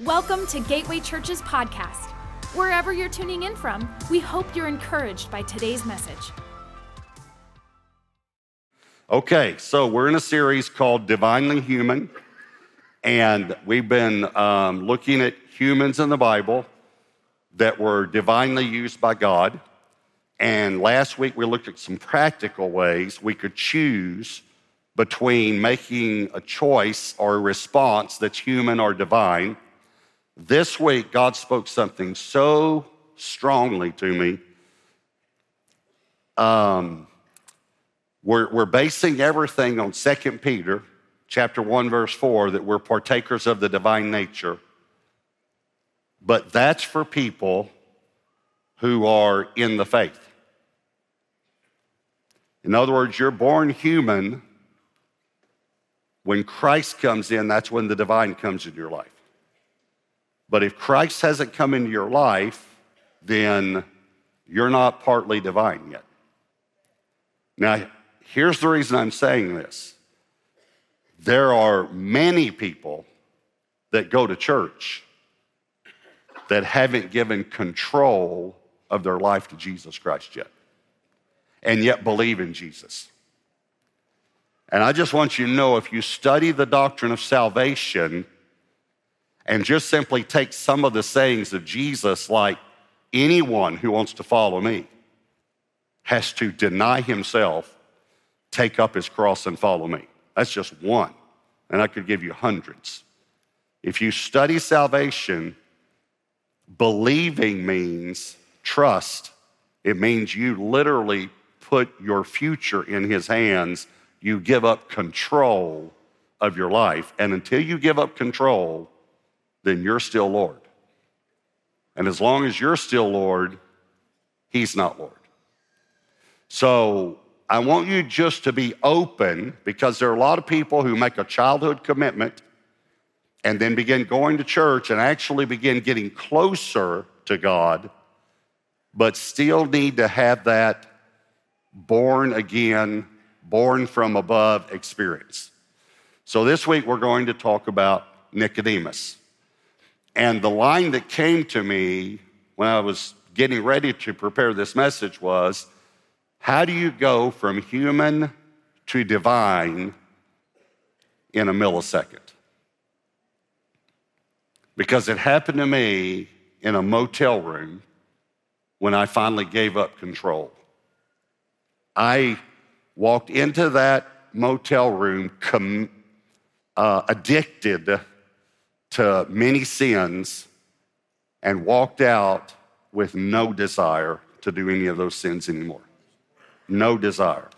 Welcome to Gateway Church's podcast. Wherever you're tuning in from, we hope you're encouraged by today's message. Okay, so we're in a series called Divinely Human, and we've been um, looking at humans in the Bible that were divinely used by God. And last week we looked at some practical ways we could choose between making a choice or a response that's human or divine. This week, God spoke something so strongly to me. Um, we're, we're basing everything on 2 Peter chapter 1, verse 4, that we're partakers of the divine nature. But that's for people who are in the faith. In other words, you're born human. When Christ comes in, that's when the divine comes in your life. But if Christ hasn't come into your life, then you're not partly divine yet. Now, here's the reason I'm saying this there are many people that go to church that haven't given control of their life to Jesus Christ yet, and yet believe in Jesus. And I just want you to know if you study the doctrine of salvation, and just simply take some of the sayings of Jesus, like anyone who wants to follow me has to deny himself, take up his cross, and follow me. That's just one. And I could give you hundreds. If you study salvation, believing means trust. It means you literally put your future in his hands. You give up control of your life. And until you give up control, then you're still Lord. And as long as you're still Lord, He's not Lord. So I want you just to be open because there are a lot of people who make a childhood commitment and then begin going to church and actually begin getting closer to God, but still need to have that born again, born from above experience. So this week we're going to talk about Nicodemus. And the line that came to me when I was getting ready to prepare this message was how do you go from human to divine in a millisecond? Because it happened to me in a motel room when I finally gave up control. I walked into that motel room com- uh, addicted to many sins and walked out with no desire to do any of those sins anymore. No desire.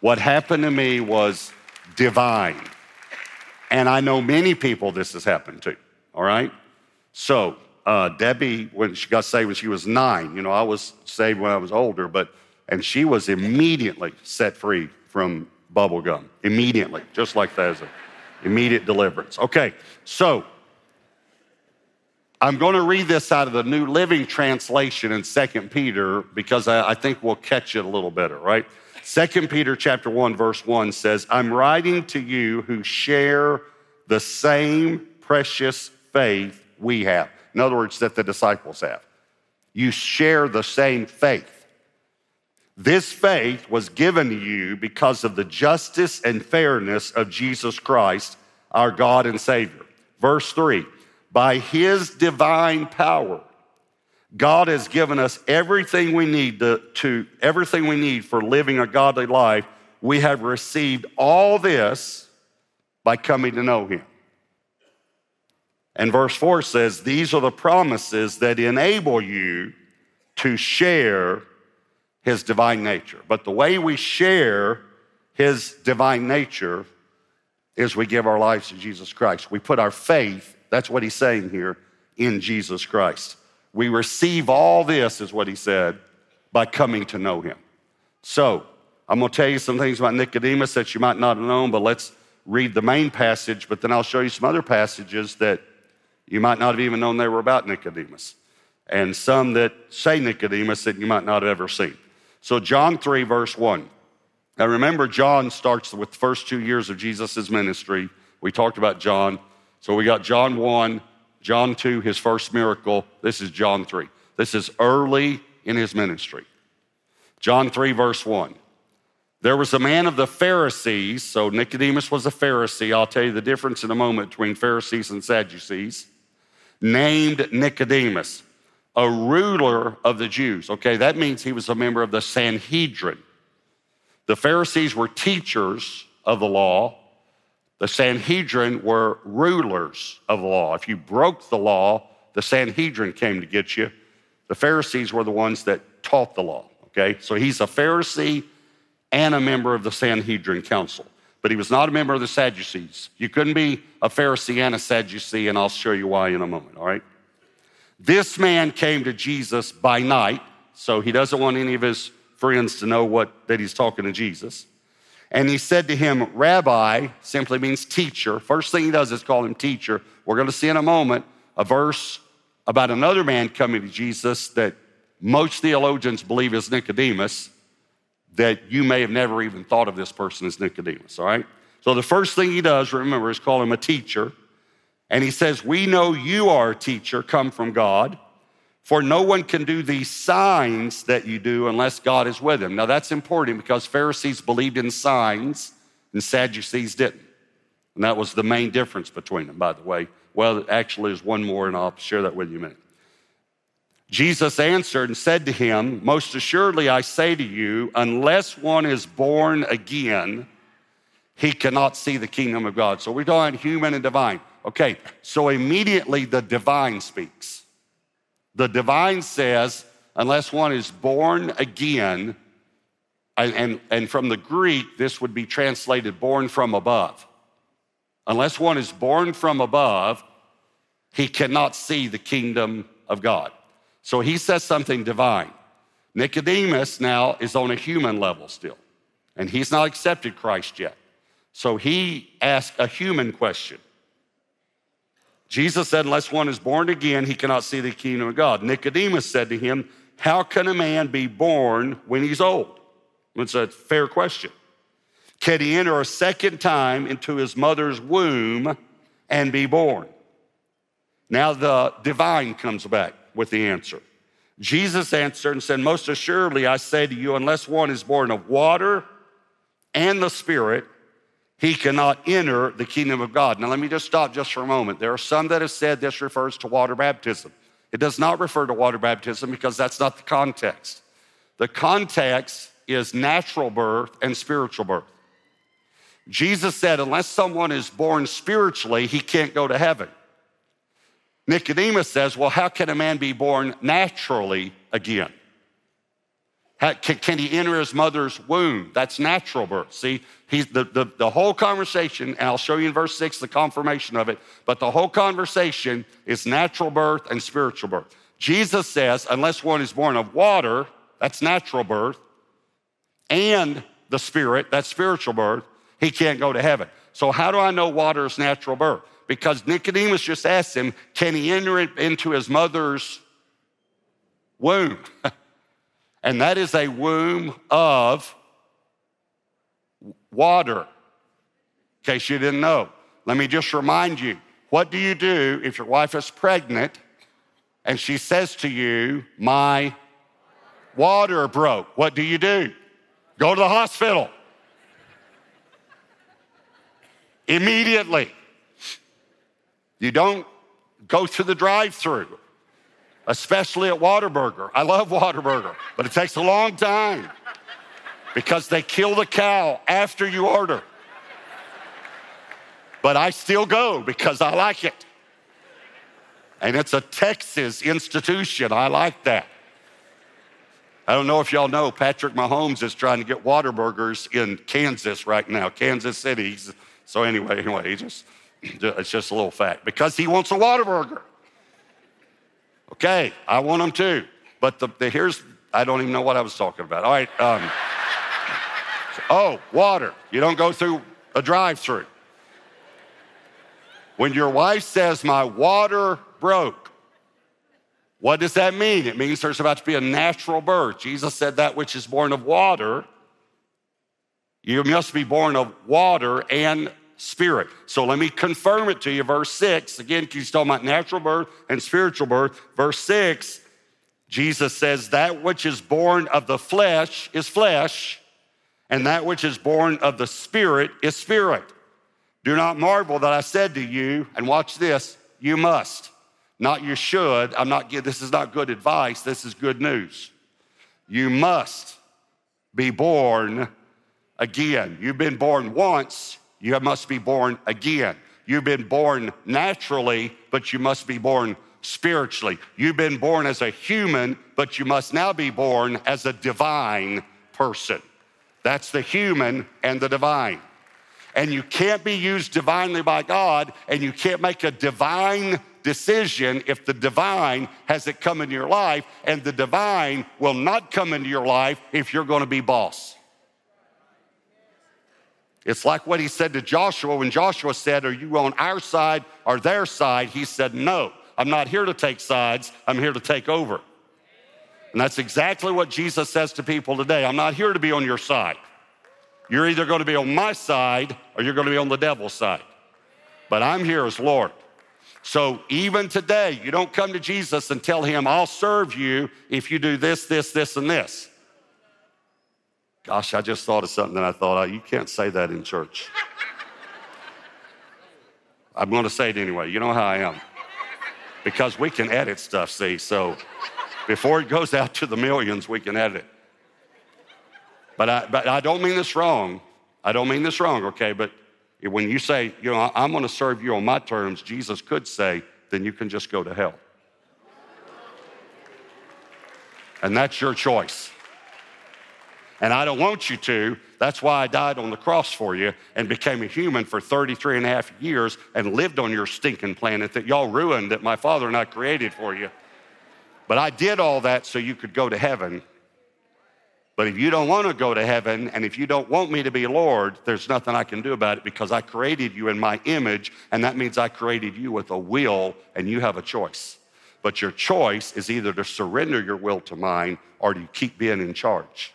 What happened to me was divine. And I know many people this has happened to, all right? So, uh, Debbie, when she got saved when she was nine, you know, I was saved when I was older, but, and she was immediately set free from bubble gum. Immediately, just like that, as an immediate deliverance. Okay, so I'm going to read this out of the New Living Translation in 2 Peter because I, I think we'll catch it a little better, right? 2 Peter chapter 1 verse 1 says, "I'm writing to you who share the same precious faith we have." In other words, that the disciples have. You share the same faith. This faith was given to you because of the justice and fairness of Jesus Christ, our God and Savior. Verse 3 by his divine power, God has given us everything we need to, to, everything we need for living a godly life. We have received all this by coming to know him. And verse 4 says, These are the promises that enable you to share his divine nature. But the way we share his divine nature is we give our lives to Jesus Christ. We put our faith that's what he's saying here in Jesus Christ. We receive all this, is what he said, by coming to know him. So, I'm going to tell you some things about Nicodemus that you might not have known, but let's read the main passage, but then I'll show you some other passages that you might not have even known they were about Nicodemus, and some that say Nicodemus that you might not have ever seen. So, John 3, verse 1. Now, remember, John starts with the first two years of Jesus' ministry. We talked about John. So we got John 1, John 2, his first miracle. This is John 3. This is early in his ministry. John 3, verse 1. There was a man of the Pharisees, so Nicodemus was a Pharisee. I'll tell you the difference in a moment between Pharisees and Sadducees, named Nicodemus, a ruler of the Jews. Okay, that means he was a member of the Sanhedrin. The Pharisees were teachers of the law, the Sanhedrin were rulers of the law. If you broke the law, the Sanhedrin came to get you. The Pharisees were the ones that taught the law. Okay, so he's a Pharisee and a member of the Sanhedrin Council. But he was not a member of the Sadducees. You couldn't be a Pharisee and a Sadducee, and I'll show you why in a moment, all right? This man came to Jesus by night, so he doesn't want any of his friends to know what that he's talking to Jesus. And he said to him, Rabbi simply means teacher. First thing he does is call him teacher. We're going to see in a moment a verse about another man coming to Jesus that most theologians believe is Nicodemus that you may have never even thought of this person as Nicodemus, all right? So the first thing he does, remember, is call him a teacher. And he says, We know you are a teacher, come from God, for no one can do these signs that you do unless God is with him. Now that's important because Pharisees believed in signs and Sadducees didn't. And that was the main difference between them, by the way. Well, actually, there's one more, and I'll share that with you in a minute. Jesus answered and said to him, Most assuredly I say to you, unless one is born again, he cannot see the kingdom of God. So we're talking human and divine. Okay, so immediately the divine speaks. The divine says, unless one is born again, and, and, and from the Greek, this would be translated born from above. Unless one is born from above, he cannot see the kingdom of God. So he says something divine. Nicodemus now is on a human level still, and he's not accepted Christ yet. So he asked a human question. Jesus said, Unless one is born again, he cannot see the kingdom of God. Nicodemus said to him, How can a man be born when he's old? It's a fair question. Can he enter a second time into his mother's womb and be born? Now the divine comes back with the answer. Jesus answered and said, Most assuredly, I say to you, unless one is born of water and the Spirit, he cannot enter the kingdom of God. Now, let me just stop just for a moment. There are some that have said this refers to water baptism. It does not refer to water baptism because that's not the context. The context is natural birth and spiritual birth. Jesus said, unless someone is born spiritually, he can't go to heaven. Nicodemus says, Well, how can a man be born naturally again? Can, he enter his mother's womb? That's natural birth. See, he's the, the, the whole conversation, and I'll show you in verse six the confirmation of it, but the whole conversation is natural birth and spiritual birth. Jesus says, unless one is born of water, that's natural birth, and the spirit, that's spiritual birth, he can't go to heaven. So, how do I know water is natural birth? because Nicodemus just asked him, Can he enter into his mother's womb? and that is a womb of water, in case you didn't know. Let me just remind you what do you do if your wife is pregnant and she says to you, My water broke? What do you do? Go to the hospital. Immediately. You don't go to the drive through, especially at Whataburger. I love Whataburger, but it takes a long time because they kill the cow after you order. But I still go because I like it. And it's a Texas institution. I like that. I don't know if y'all know, Patrick Mahomes is trying to get Whataburgers in Kansas right now, Kansas City. So anyway, anyway, just it's just a little fact. Because he wants a Whataburger. Okay, I want them too. But the, the, here's, I don't even know what I was talking about. All right. Um, oh, water. You don't go through a drive through. When your wife says, My water broke, what does that mean? It means there's about to be a natural birth. Jesus said, That which is born of water, you must be born of water and spirit. So let me confirm it to you. Verse six, again, he's talking about natural birth and spiritual birth. Verse six, Jesus says, That which is born of the flesh is flesh, and that which is born of the spirit is spirit. Do not marvel that I said to you, and watch this, you must. Not you should. I'm not this is not good advice. This is good news. You must be born again. You've been born once, you must be born again. You've been born naturally, but you must be born spiritually. You've been born as a human, but you must now be born as a divine person. That's the human and the divine. And you can't be used divinely by God, and you can't make a divine decision if the divine hasn't come into your life, and the divine will not come into your life if you're going to be boss. It's like what he said to Joshua when Joshua said, Are you on our side or their side? He said, No, I'm not here to take sides, I'm here to take over. And that's exactly what Jesus says to people today. I'm not here to be on your side. You're either going to be on my side or you're going to be on the devil's side. But I'm here as Lord. So even today, you don't come to Jesus and tell him, I'll serve you if you do this, this, this, and this. Gosh, I just thought of something that I thought, oh, you can't say that in church. I'm going to say it anyway. You know how I am. Because we can edit stuff, see. So before it goes out to the millions, we can edit it. But I, but I don't mean this wrong. I don't mean this wrong, okay? But when you say, you know, I'm going to serve you on my terms, Jesus could say, then you can just go to hell. And that's your choice and I don't want you to. That's why I died on the cross for you and became a human for 33 and a half years and lived on your stinking planet that y'all ruined that my father and I created for you. But I did all that so you could go to heaven. But if you don't want to go to heaven and if you don't want me to be Lord, there's nothing I can do about it because I created you in my image, and that means I created you with a will and you have a choice. But your choice is either to surrender your will to mine or to keep being in charge.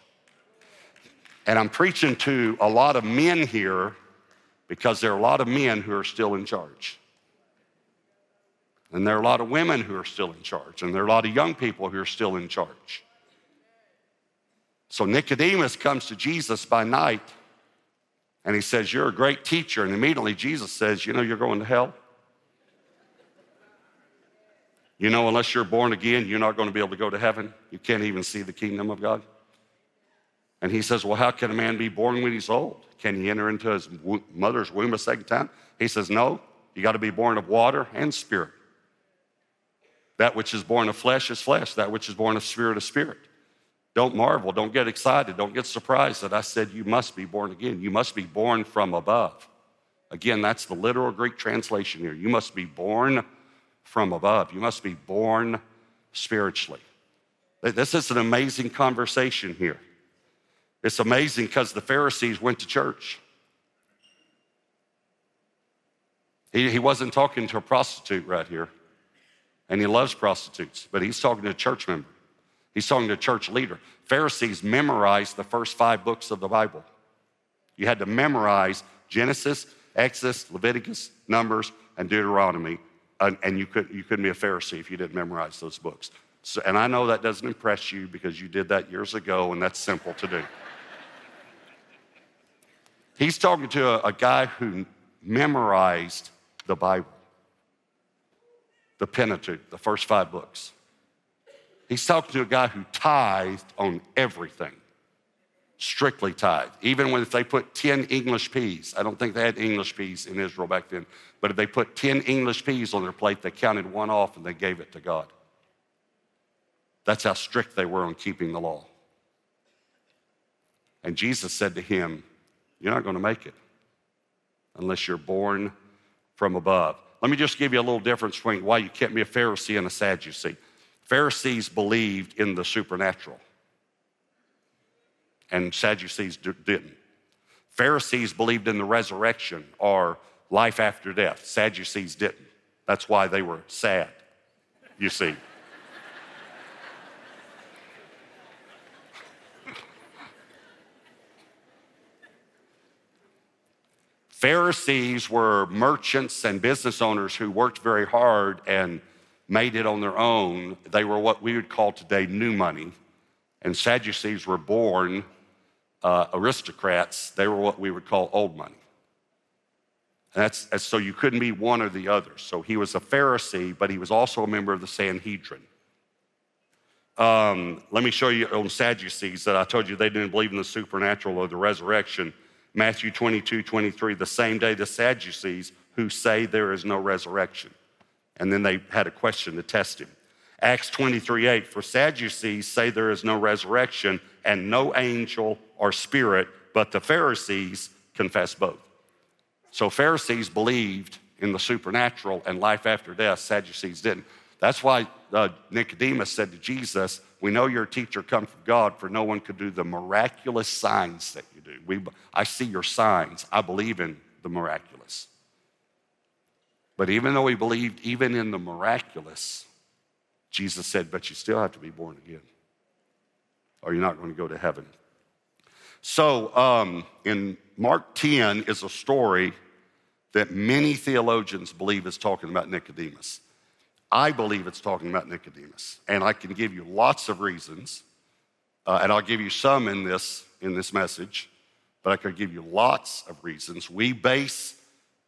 And I'm preaching to a lot of men here because there are a lot of men who are still in charge. And there are a lot of women who are still in charge. And there are a lot of young people who are still in charge. So Nicodemus comes to Jesus by night and he says, You're a great teacher. And immediately Jesus says, You know, you're going to hell. You know, unless you're born again, you're not going to be able to go to heaven. You can't even see the kingdom of God. And he says, Well, how can a man be born when he's old? Can he enter into his mother's womb a second time? He says, No, you got to be born of water and spirit. That which is born of flesh is flesh, that which is born of spirit is spirit. Don't marvel, don't get excited, don't get surprised that I said you must be born again. You must be born from above. Again, that's the literal Greek translation here. You must be born from above. You must be born spiritually. This is an amazing conversation here. It's amazing because the Pharisees went to church. He, he wasn't talking to a prostitute right here, and he loves prostitutes, but he's talking to a church member. He's talking to a church leader. Pharisees memorized the first five books of the Bible. You had to memorize Genesis, Exodus, Leviticus, Numbers, and Deuteronomy, and, and you, could, you couldn't be a Pharisee if you didn't memorize those books. So, and I know that doesn't impress you because you did that years ago, and that's simple to do. He's talking to a, a guy who memorized the Bible, the Pentateuch, the first five books. He's talking to a guy who tithed on everything, strictly tithed. Even when if they put 10 English peas, I don't think they had English peas in Israel back then, but if they put 10 English peas on their plate, they counted one off and they gave it to God. That's how strict they were on keeping the law. And Jesus said to him, you're not going to make it unless you're born from above. Let me just give you a little difference between why you can't be a Pharisee and a Sadducee. Pharisees believed in the supernatural, and Sadducees didn't. Pharisees believed in the resurrection or life after death. Sadducees didn't. That's why they were sad, you see. Pharisees were merchants and business owners who worked very hard and made it on their own. They were what we would call today new money. And Sadducees were born uh, aristocrats. They were what we would call old money. And that's, so you couldn't be one or the other. So he was a Pharisee, but he was also a member of the Sanhedrin. Um, let me show you on Sadducees that I told you they didn't believe in the supernatural or the resurrection. Matthew 22, 23, the same day the Sadducees who say there is no resurrection. And then they had a question to test him. Acts 23, 8, for Sadducees say there is no resurrection and no angel or spirit, but the Pharisees confess both. So Pharisees believed in the supernatural and life after death, Sadducees didn't. That's why uh, Nicodemus said to Jesus, We know you're a teacher come from God, for no one could do the miraculous signs that do. We, I see your signs. I believe in the miraculous. But even though he believed even in the miraculous, Jesus said, But you still have to be born again, or you're not going to go to heaven. So um, in Mark 10 is a story that many theologians believe is talking about Nicodemus. I believe it's talking about Nicodemus, and I can give you lots of reasons, uh, and I'll give you some in this in this message, but I could give you lots of reasons. We base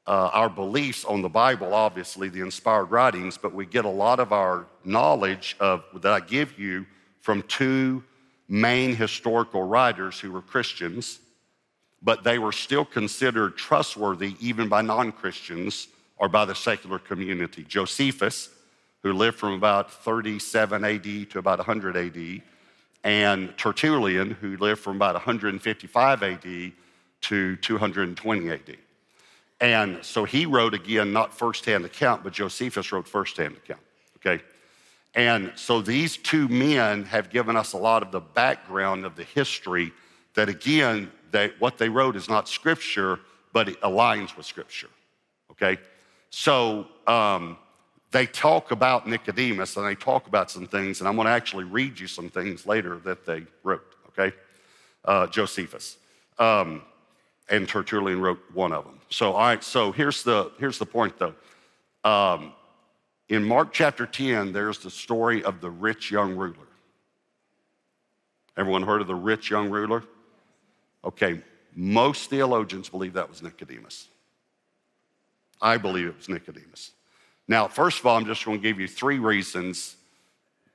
uh, our beliefs on the Bible, obviously the inspired writings, but we get a lot of our knowledge of that I give you from two main historical writers who were Christians, but they were still considered trustworthy even by non Christians or by the secular community. Josephus who lived from about 37 AD to about 100 AD, and Tertullian, who lived from about 155 AD to 220 AD. And so he wrote again, not firsthand account, but Josephus wrote firsthand account, okay? And so these two men have given us a lot of the background of the history that, again, they, what they wrote is not scripture, but it aligns with scripture, okay? So, um, they talk about Nicodemus and they talk about some things, and I'm going to actually read you some things later that they wrote, okay? Uh, Josephus. Um, and Tertullian wrote one of them. So, all right, so here's the, here's the point though. Um, in Mark chapter 10, there's the story of the rich young ruler. Everyone heard of the rich young ruler? Okay, most theologians believe that was Nicodemus. I believe it was Nicodemus. Now, first of all, I'm just going to give you three reasons,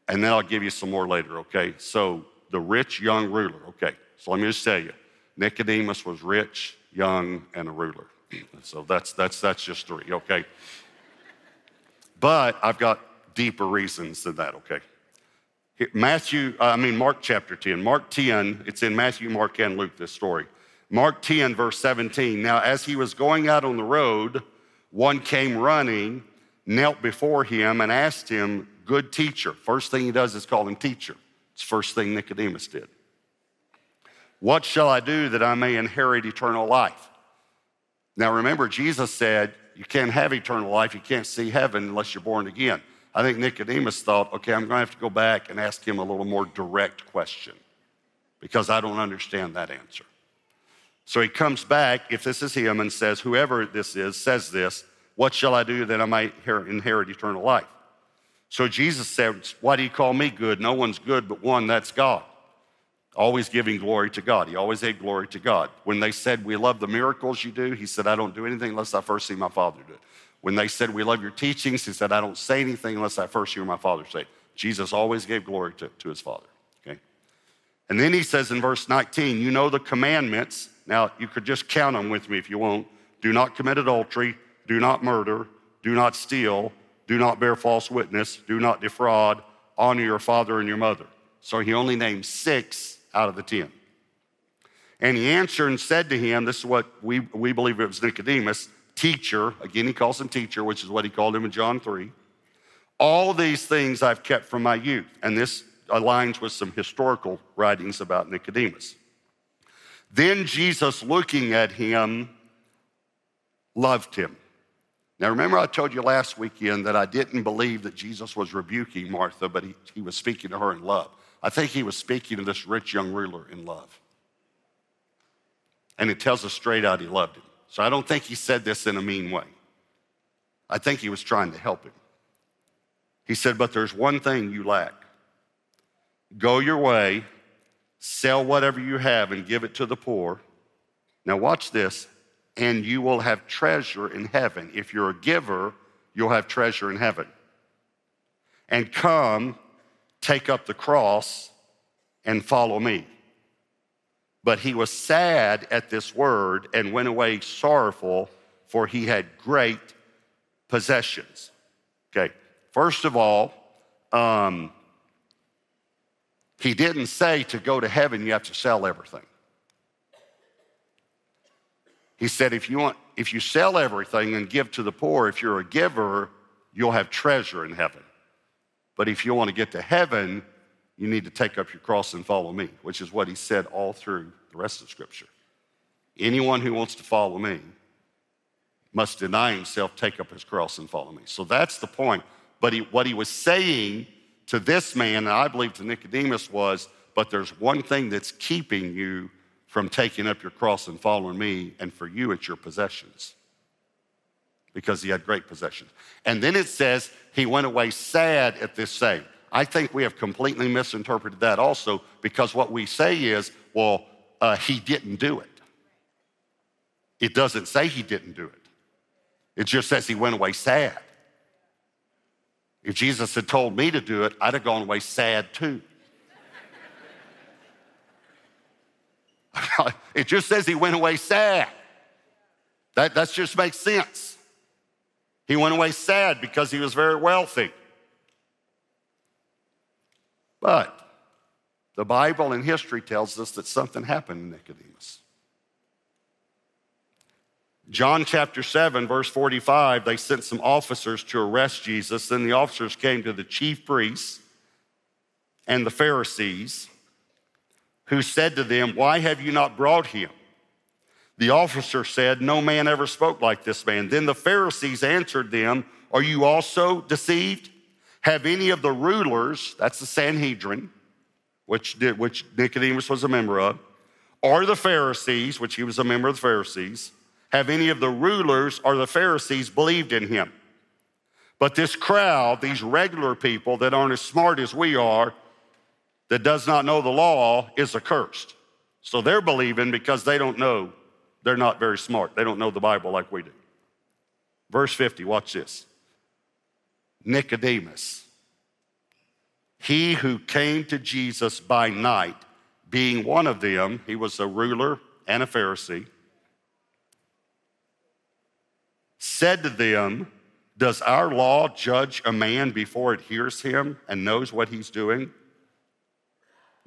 and then I'll give you some more later, okay? So, the rich young ruler, okay? So, let me just tell you Nicodemus was rich, young, and a ruler. So, that's, that's, that's just three, okay? But I've got deeper reasons than that, okay? Matthew, I mean, Mark chapter 10. Mark 10, it's in Matthew, Mark, and Luke, this story. Mark 10, verse 17. Now, as he was going out on the road, one came running knelt before him and asked him, Good teacher. First thing he does is call him teacher. It's first thing Nicodemus did. What shall I do that I may inherit eternal life? Now remember, Jesus said, You can't have eternal life, you can't see heaven unless you're born again. I think Nicodemus thought, okay, I'm going to have to go back and ask him a little more direct question because I don't understand that answer. So he comes back, if this is him, and says, Whoever this is says this, what shall I do that I might inherit eternal life? So Jesus said, Why do you call me good? No one's good but one, that's God. Always giving glory to God. He always gave glory to God. When they said, We love the miracles you do, he said, I don't do anything unless I first see my Father do it. When they said, We love your teachings, he said, I don't say anything unless I first hear my Father say it. Jesus always gave glory to, to his Father. Okay? And then he says in verse 19, You know the commandments. Now, you could just count them with me if you won't. Do not commit adultery do not murder, do not steal, do not bear false witness, do not defraud, honor your father and your mother. So he only named six out of the ten. And he answered and said to him, This is what we, we believe it was Nicodemus, teacher. Again, he calls him teacher, which is what he called him in John 3. All these things I've kept from my youth. And this aligns with some historical writings about Nicodemus. Then Jesus, looking at him, loved him now, remember, I told you last weekend that I didn't believe that Jesus was rebuking Martha, but he, he was speaking to her in love. I think he was speaking to this rich young ruler in love. And it tells us straight out he loved him. So I don't think he said this in a mean way. I think he was trying to help him. He said, But there's one thing you lack. Go your way, sell whatever you have, and give it to the poor. Now, watch this, and you will have treasure in heaven. If you're a giver, you'll have treasure in heaven. And come, take up the cross, and follow me. But he was sad at this word and went away sorrowful, for he had great possessions. Okay, first of all, um, he didn't say to go to heaven, you have to sell everything. He said, if you want, if you sell everything and give to the poor, if you're a giver, you'll have treasure in heaven. But if you want to get to heaven, you need to take up your cross and follow me, which is what he said all through the rest of Scripture. Anyone who wants to follow me must deny himself, take up his cross, and follow me. So that's the point. But he, what he was saying to this man, and I believe to Nicodemus, was, but there's one thing that's keeping you from taking up your cross and following me, and for you, it's your possessions. Because he had great possessions. And then it says he went away sad at this saying. I think we have completely misinterpreted that also because what we say is, well, uh, he didn't do it. It doesn't say he didn't do it, it just says he went away sad. If Jesus had told me to do it, I'd have gone away sad too. it just says he went away sad. That, that just makes sense. He went away sad because he was very wealthy. But the Bible and history tells us that something happened to Nicodemus. John chapter 7, verse 45, they sent some officers to arrest Jesus. Then the officers came to the chief priests and the Pharisees, who said to them, Why have you not brought him? The officer said, No man ever spoke like this man. Then the Pharisees answered them, Are you also deceived? Have any of the rulers, that's the Sanhedrin, which, did, which Nicodemus was a member of, or the Pharisees, which he was a member of the Pharisees, have any of the rulers or the Pharisees believed in him? But this crowd, these regular people that aren't as smart as we are, that does not know the law, is accursed. So they're believing because they don't know. They're not very smart. They don't know the Bible like we do. Verse 50, watch this. Nicodemus, he who came to Jesus by night, being one of them, he was a ruler and a Pharisee, said to them, Does our law judge a man before it hears him and knows what he's doing?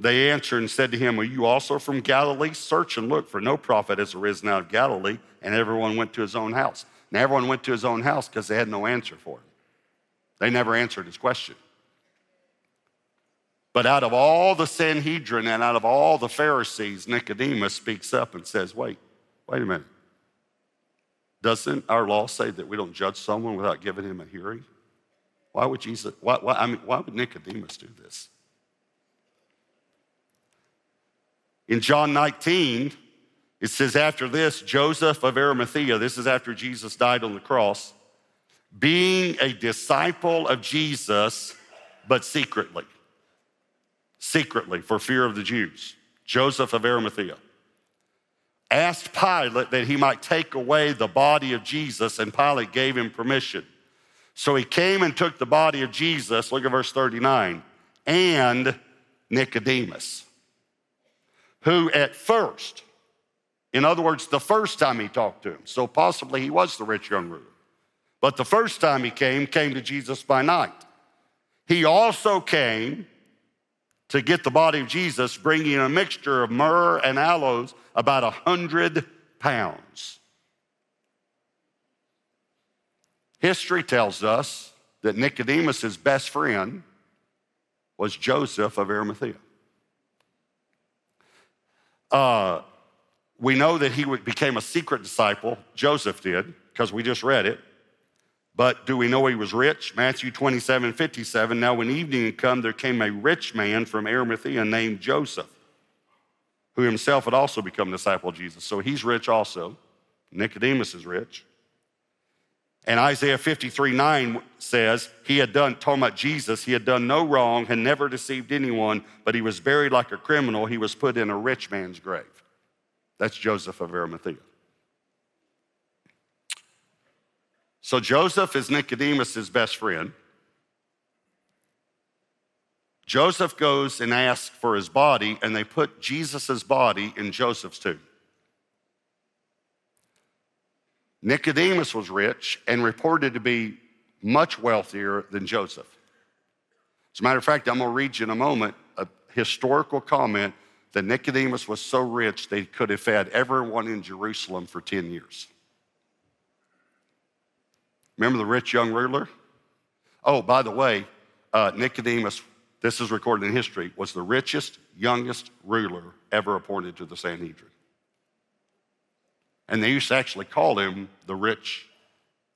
They answered and said to him, Are you also from Galilee? Search and look, for no prophet has arisen out of Galilee. And everyone went to his own house. Now, everyone went to his own house because they had no answer for him. They never answered his question. But out of all the Sanhedrin and out of all the Pharisees, Nicodemus speaks up and says, Wait, wait a minute. Doesn't our law say that we don't judge someone without giving him a hearing? Why would Jesus, why, why, I mean, why would Nicodemus do this? In John 19, it says, After this, Joseph of Arimathea, this is after Jesus died on the cross, being a disciple of Jesus, but secretly. Secretly, for fear of the Jews. Joseph of Arimathea asked Pilate that he might take away the body of Jesus, and Pilate gave him permission. So he came and took the body of Jesus, look at verse 39, and Nicodemus, who at first, in other words, the first time he talked to him, so possibly he was the rich young ruler. But the first time he came, came to Jesus by night. He also came to get the body of Jesus, bringing a mixture of myrrh and aloes, about a hundred pounds. History tells us that Nicodemus' best friend was Joseph of Arimathea. Uh, we know that he became a secret disciple, Joseph did, because we just read it. But do we know he was rich? Matthew 27, 57. Now, when evening had come, there came a rich man from Arimathea named Joseph, who himself had also become a disciple of Jesus. So he's rich also. Nicodemus is rich. And Isaiah 53 9 says, He had done, talking about Jesus, he had done no wrong, had never deceived anyone, but he was buried like a criminal. He was put in a rich man's grave. That's Joseph of Arimathea. So Joseph is Nicodemus' best friend. Joseph goes and asks for his body, and they put Jesus' body in Joseph's tomb. Nicodemus was rich and reported to be much wealthier than Joseph. As a matter of fact, I'm going to read you in a moment a historical comment that Nicodemus was so rich they could have fed everyone in Jerusalem for 10 years. Remember the rich young ruler? Oh, by the way, uh, Nicodemus, this is recorded in history, was the richest, youngest ruler ever appointed to the Sanhedrin. And they used to actually call him the rich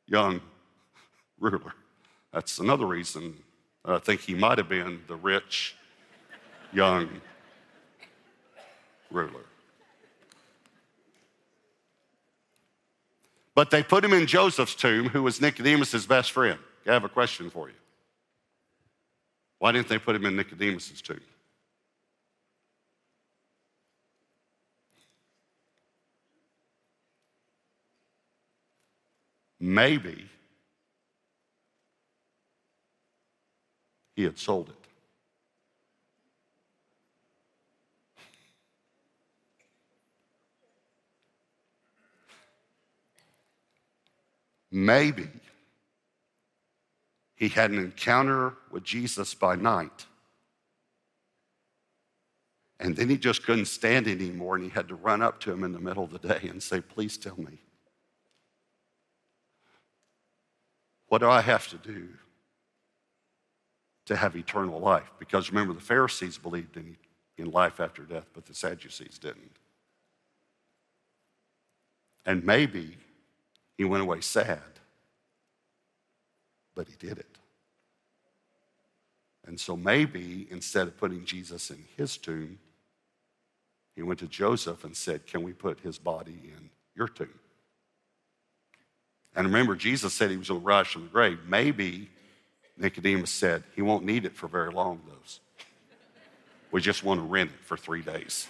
young ruler. That's another reason I think he might have been the rich young ruler. But they put him in Joseph's tomb, who was Nicodemus' best friend. I have a question for you. Why didn't they put him in Nicodemus' tomb? Maybe he had sold it. Maybe he had an encounter with Jesus by night. And then he just couldn't stand anymore, and he had to run up to him in the middle of the day and say, Please tell me, What do I have to do to have eternal life? Because remember, the Pharisees believed in, in life after death, but the Sadducees didn't. And maybe he went away sad, but he did it. And so maybe instead of putting Jesus in his tomb, he went to Joseph and said, Can we put his body in your tomb? And remember, Jesus said he was going to rise from the grave. Maybe Nicodemus said, he won't need it for very long, those. We just want to rent it for three days.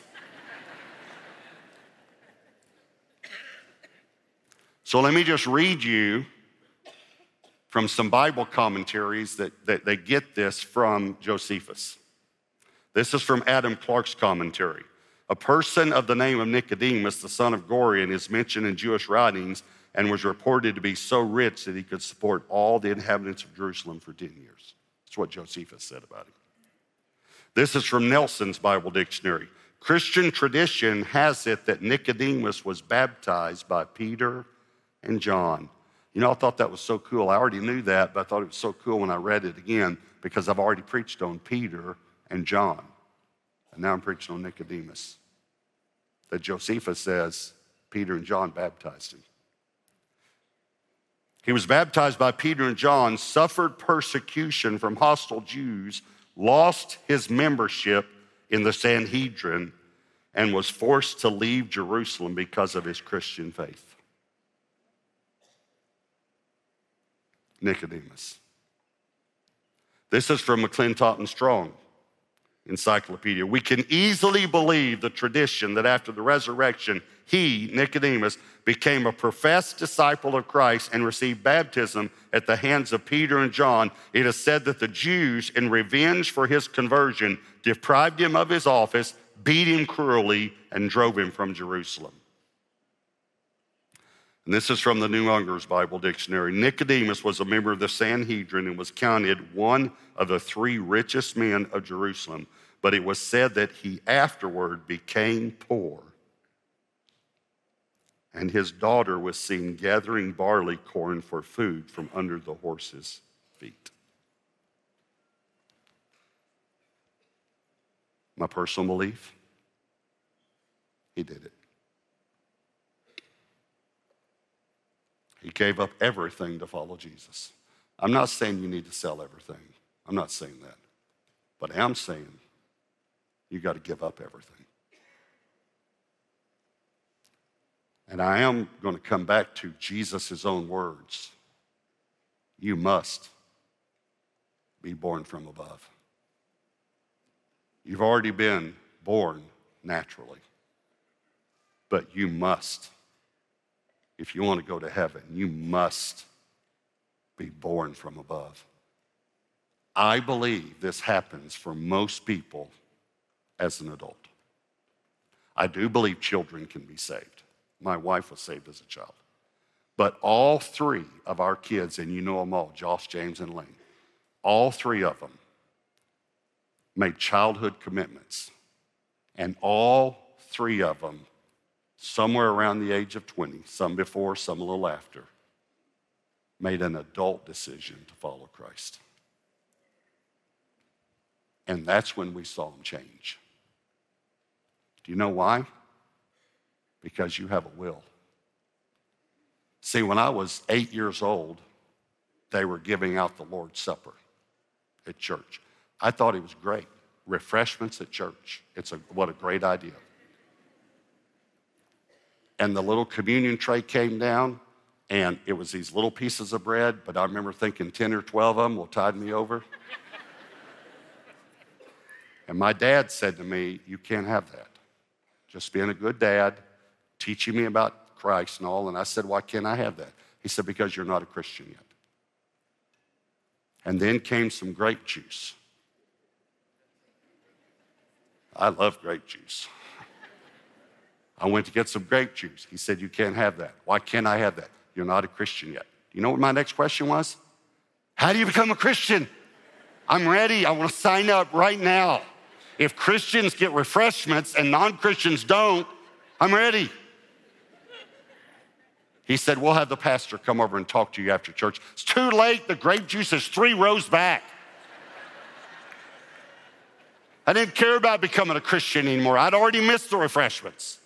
so let me just read you from some Bible commentaries that, that they get this from Josephus. This is from Adam Clarke's commentary. A person of the name of Nicodemus, the son of Gorion, is mentioned in Jewish writings and was reported to be so rich that he could support all the inhabitants of Jerusalem for 10 years. That's what Josephus said about him. This is from Nelson's Bible Dictionary. Christian tradition has it that Nicodemus was baptized by Peter and John. You know, I thought that was so cool. I already knew that, but I thought it was so cool when I read it again because I've already preached on Peter and John. And now I'm preaching on Nicodemus. That Josephus says Peter and John baptized him. He was baptized by Peter and John, suffered persecution from hostile Jews, lost his membership in the Sanhedrin, and was forced to leave Jerusalem because of his Christian faith. Nicodemus. This is from McClintock and Strong encyclopedia. We can easily believe the tradition that after the resurrection, he, Nicodemus, became a professed disciple of Christ and received baptism at the hands of Peter and John. It is said that the Jews, in revenge for his conversion, deprived him of his office, beat him cruelly, and drove him from Jerusalem. And this is from the New Unger's Bible Dictionary. Nicodemus was a member of the Sanhedrin and was counted one of the three richest men of Jerusalem. But it was said that he afterward became poor. And his daughter was seen gathering barley corn for food from under the horses' feet. My personal belief, he did it. He gave up everything to follow Jesus. I'm not saying you need to sell everything. I'm not saying that. But I am saying you got to give up everything. And I am going to come back to Jesus' own words. You must be born from above. You've already been born naturally, but you must, if you want to go to heaven, you must be born from above. I believe this happens for most people as an adult. I do believe children can be saved. My wife was saved as a child. But all three of our kids, and you know them all Josh, James, and Lane, all three of them made childhood commitments. And all three of them, somewhere around the age of 20, some before, some a little after, made an adult decision to follow Christ. And that's when we saw them change. Do you know why? Because you have a will. See, when I was eight years old, they were giving out the Lord's Supper at church. I thought it was great. Refreshments at church. It's a, what a great idea. And the little communion tray came down, and it was these little pieces of bread, but I remember thinking 10 or 12 of them will tide me over. and my dad said to me, You can't have that. Just being a good dad, teaching me about Christ and all. And I said, Why can't I have that? He said, Because you're not a Christian yet. And then came some grape juice. I love grape juice. I went to get some grape juice. He said, You can't have that. Why can't I have that? You're not a Christian yet. You know what my next question was? How do you become a Christian? I'm ready. I want to sign up right now. If Christians get refreshments and non Christians don't, I'm ready. He said, We'll have the pastor come over and talk to you after church. It's too late. The grape juice is three rows back. I didn't care about becoming a Christian anymore. I'd already missed the refreshments.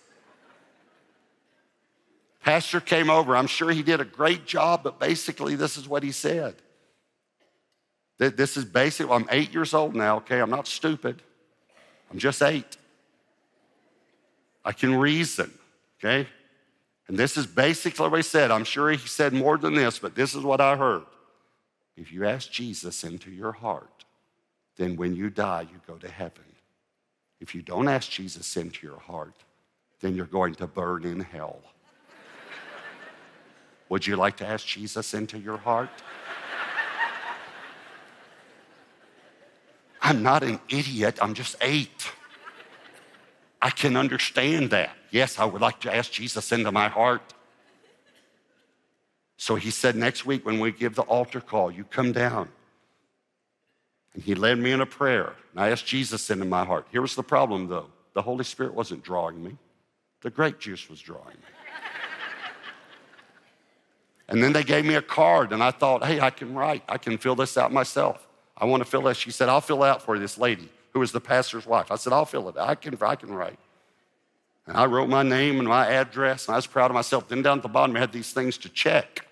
Pastor came over. I'm sure he did a great job, but basically, this is what he said. This is basic. I'm eight years old now, okay? I'm not stupid. I'm just eight. I can reason, okay? And this is basically what he said. I'm sure he said more than this, but this is what I heard. If you ask Jesus into your heart, then when you die, you go to heaven. If you don't ask Jesus into your heart, then you're going to burn in hell. Would you like to ask Jesus into your heart? I'm not an idiot, I'm just eight. I can understand that. Yes, I would like to ask Jesus into my heart. So he said, next week when we give the altar call, you come down. And he led me in a prayer. And I asked Jesus into my heart. Here was the problem, though the Holy Spirit wasn't drawing me, the grape juice was drawing me. And then they gave me a card, and I thought, hey, I can write, I can fill this out myself. I want to fill that. She said, I'll fill it out for you, this lady who was the pastor's wife. I said, I'll fill it out. I can, I can write. And I wrote my name and my address, and I was proud of myself. Then down at the bottom, I had these things to check.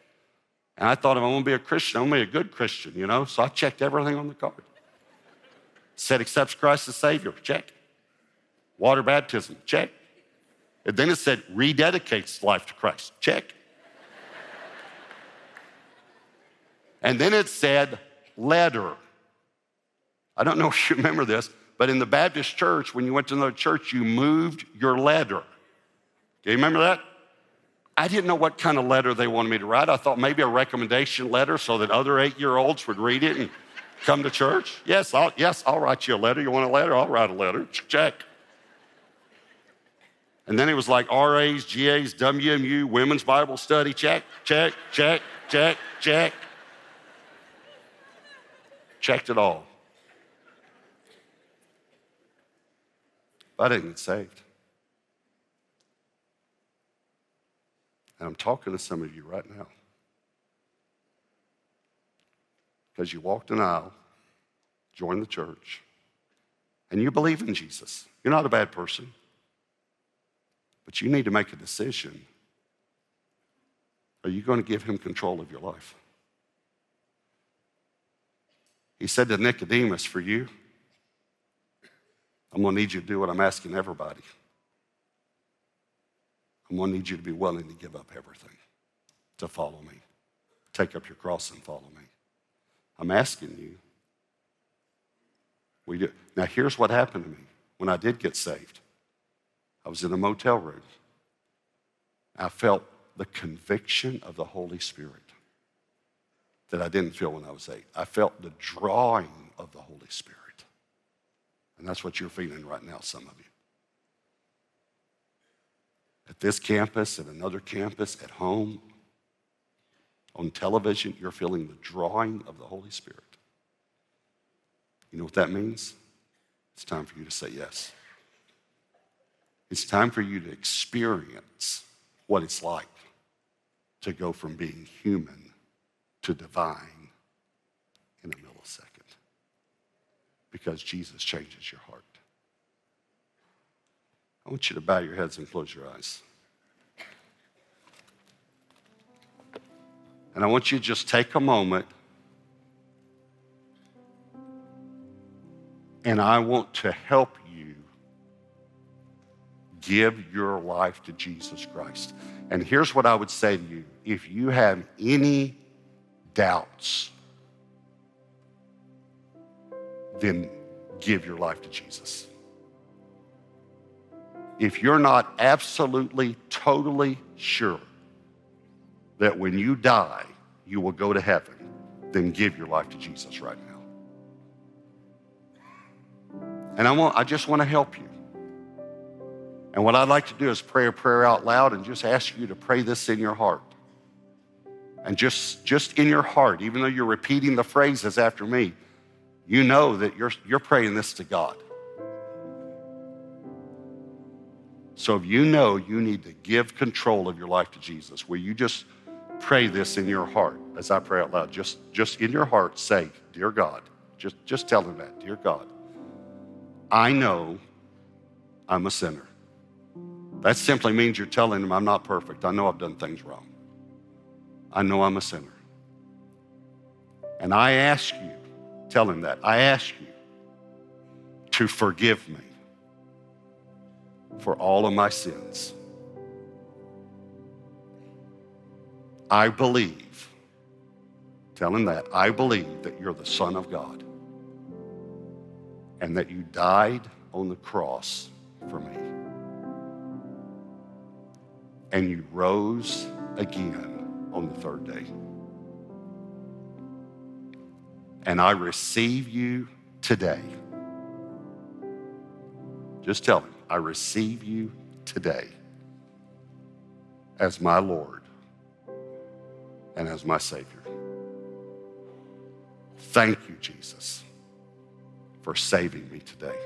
And I thought, if I'm going to be a Christian, I'm going to be a good Christian, you know? So I checked everything on the card. said, accepts Christ as Savior, check. Water baptism, check. And then it said, rededicates life to Christ, check. And then it said, letter. I don't know if you remember this, but in the Baptist church, when you went to another church, you moved your letter. Do you remember that? I didn't know what kind of letter they wanted me to write. I thought maybe a recommendation letter so that other eight year olds would read it and come to church. Yes, I'll, yes, I'll write you a letter. You want a letter? I'll write a letter. Check. And then it was like RAs, GAs, WMU, Women's Bible Study. Check, check, check, check, check. Checked it all. But I didn't get saved. And I'm talking to some of you right now. Because you walked an aisle, joined the church, and you believe in Jesus. You're not a bad person. But you need to make a decision. Are you going to give him control of your life? He said to Nicodemus, For you, I'm going to need you to do what I'm asking everybody. I'm going to need you to be willing to give up everything to follow me. Take up your cross and follow me. I'm asking you. We do. Now, here's what happened to me when I did get saved. I was in a motel room. I felt the conviction of the Holy Spirit that I didn't feel when I was eight. I felt the drawing of the Holy Spirit. And that's what you're feeling right now, some of you. At this campus, at another campus, at home, on television, you're feeling the drawing of the Holy Spirit. You know what that means? It's time for you to say yes. It's time for you to experience what it's like to go from being human to divine in a millisecond because Jesus changes your heart. I want you to bow your heads and close your eyes. And I want you to just take a moment and I want to help you give your life to Jesus Christ. And here's what I would say to you if you have any doubts, then give your life to Jesus. If you're not absolutely, totally sure that when you die, you will go to heaven, then give your life to Jesus right now. And I, want, I just want to help you. And what I'd like to do is pray a prayer out loud and just ask you to pray this in your heart. And just, just in your heart, even though you're repeating the phrases after me, you know that you're, you're praying this to God. So if you know you need to give control of your life to Jesus, will you just pray this in your heart as I pray out loud? Just, just in your heart, say, Dear God, just, just tell him that, Dear God, I know I'm a sinner. That simply means you're telling him, I'm not perfect. I know I've done things wrong. I know I'm a sinner. And I ask you, tell him that, I ask you to forgive me for all of my sins. I believe, tell him that, I believe that you're the Son of God and that you died on the cross for me. And you rose again on the third day. And I receive you today. Just tell him, I receive you today as my Lord and as my Savior. Thank you, Jesus, for saving me today.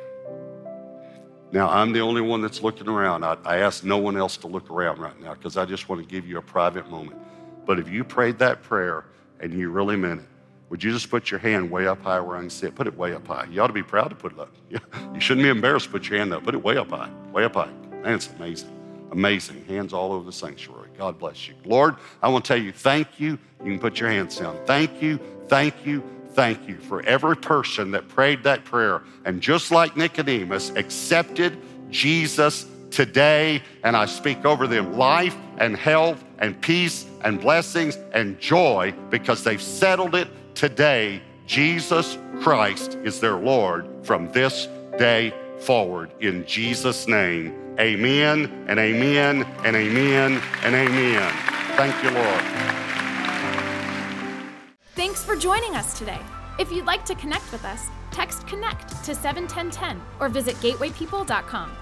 Now, I'm the only one that's looking around. I, I ask no one else to look around right now because I just want to give you a private moment. But if you prayed that prayer and you really meant it, would you just put your hand way up high where I can see it? Put it way up high. You ought to be proud to put it up. You shouldn't be embarrassed to put your hand up. Put it way up high, way up high. Man, it's amazing. Amazing. Hands all over the sanctuary. God bless you. Lord, I want to tell you thank you. You can put your hands down. Thank you, thank you, thank you for every person that prayed that prayer and just like Nicodemus accepted Jesus today. And I speak over them life and health and peace and blessings and joy because they've settled it today. Jesus Christ is their Lord from this day forward. In Jesus' name, amen and amen and amen and amen. Thank you, Lord. Thanks for joining us today. If you'd like to connect with us, text connect to 71010 or visit gatewaypeople.com.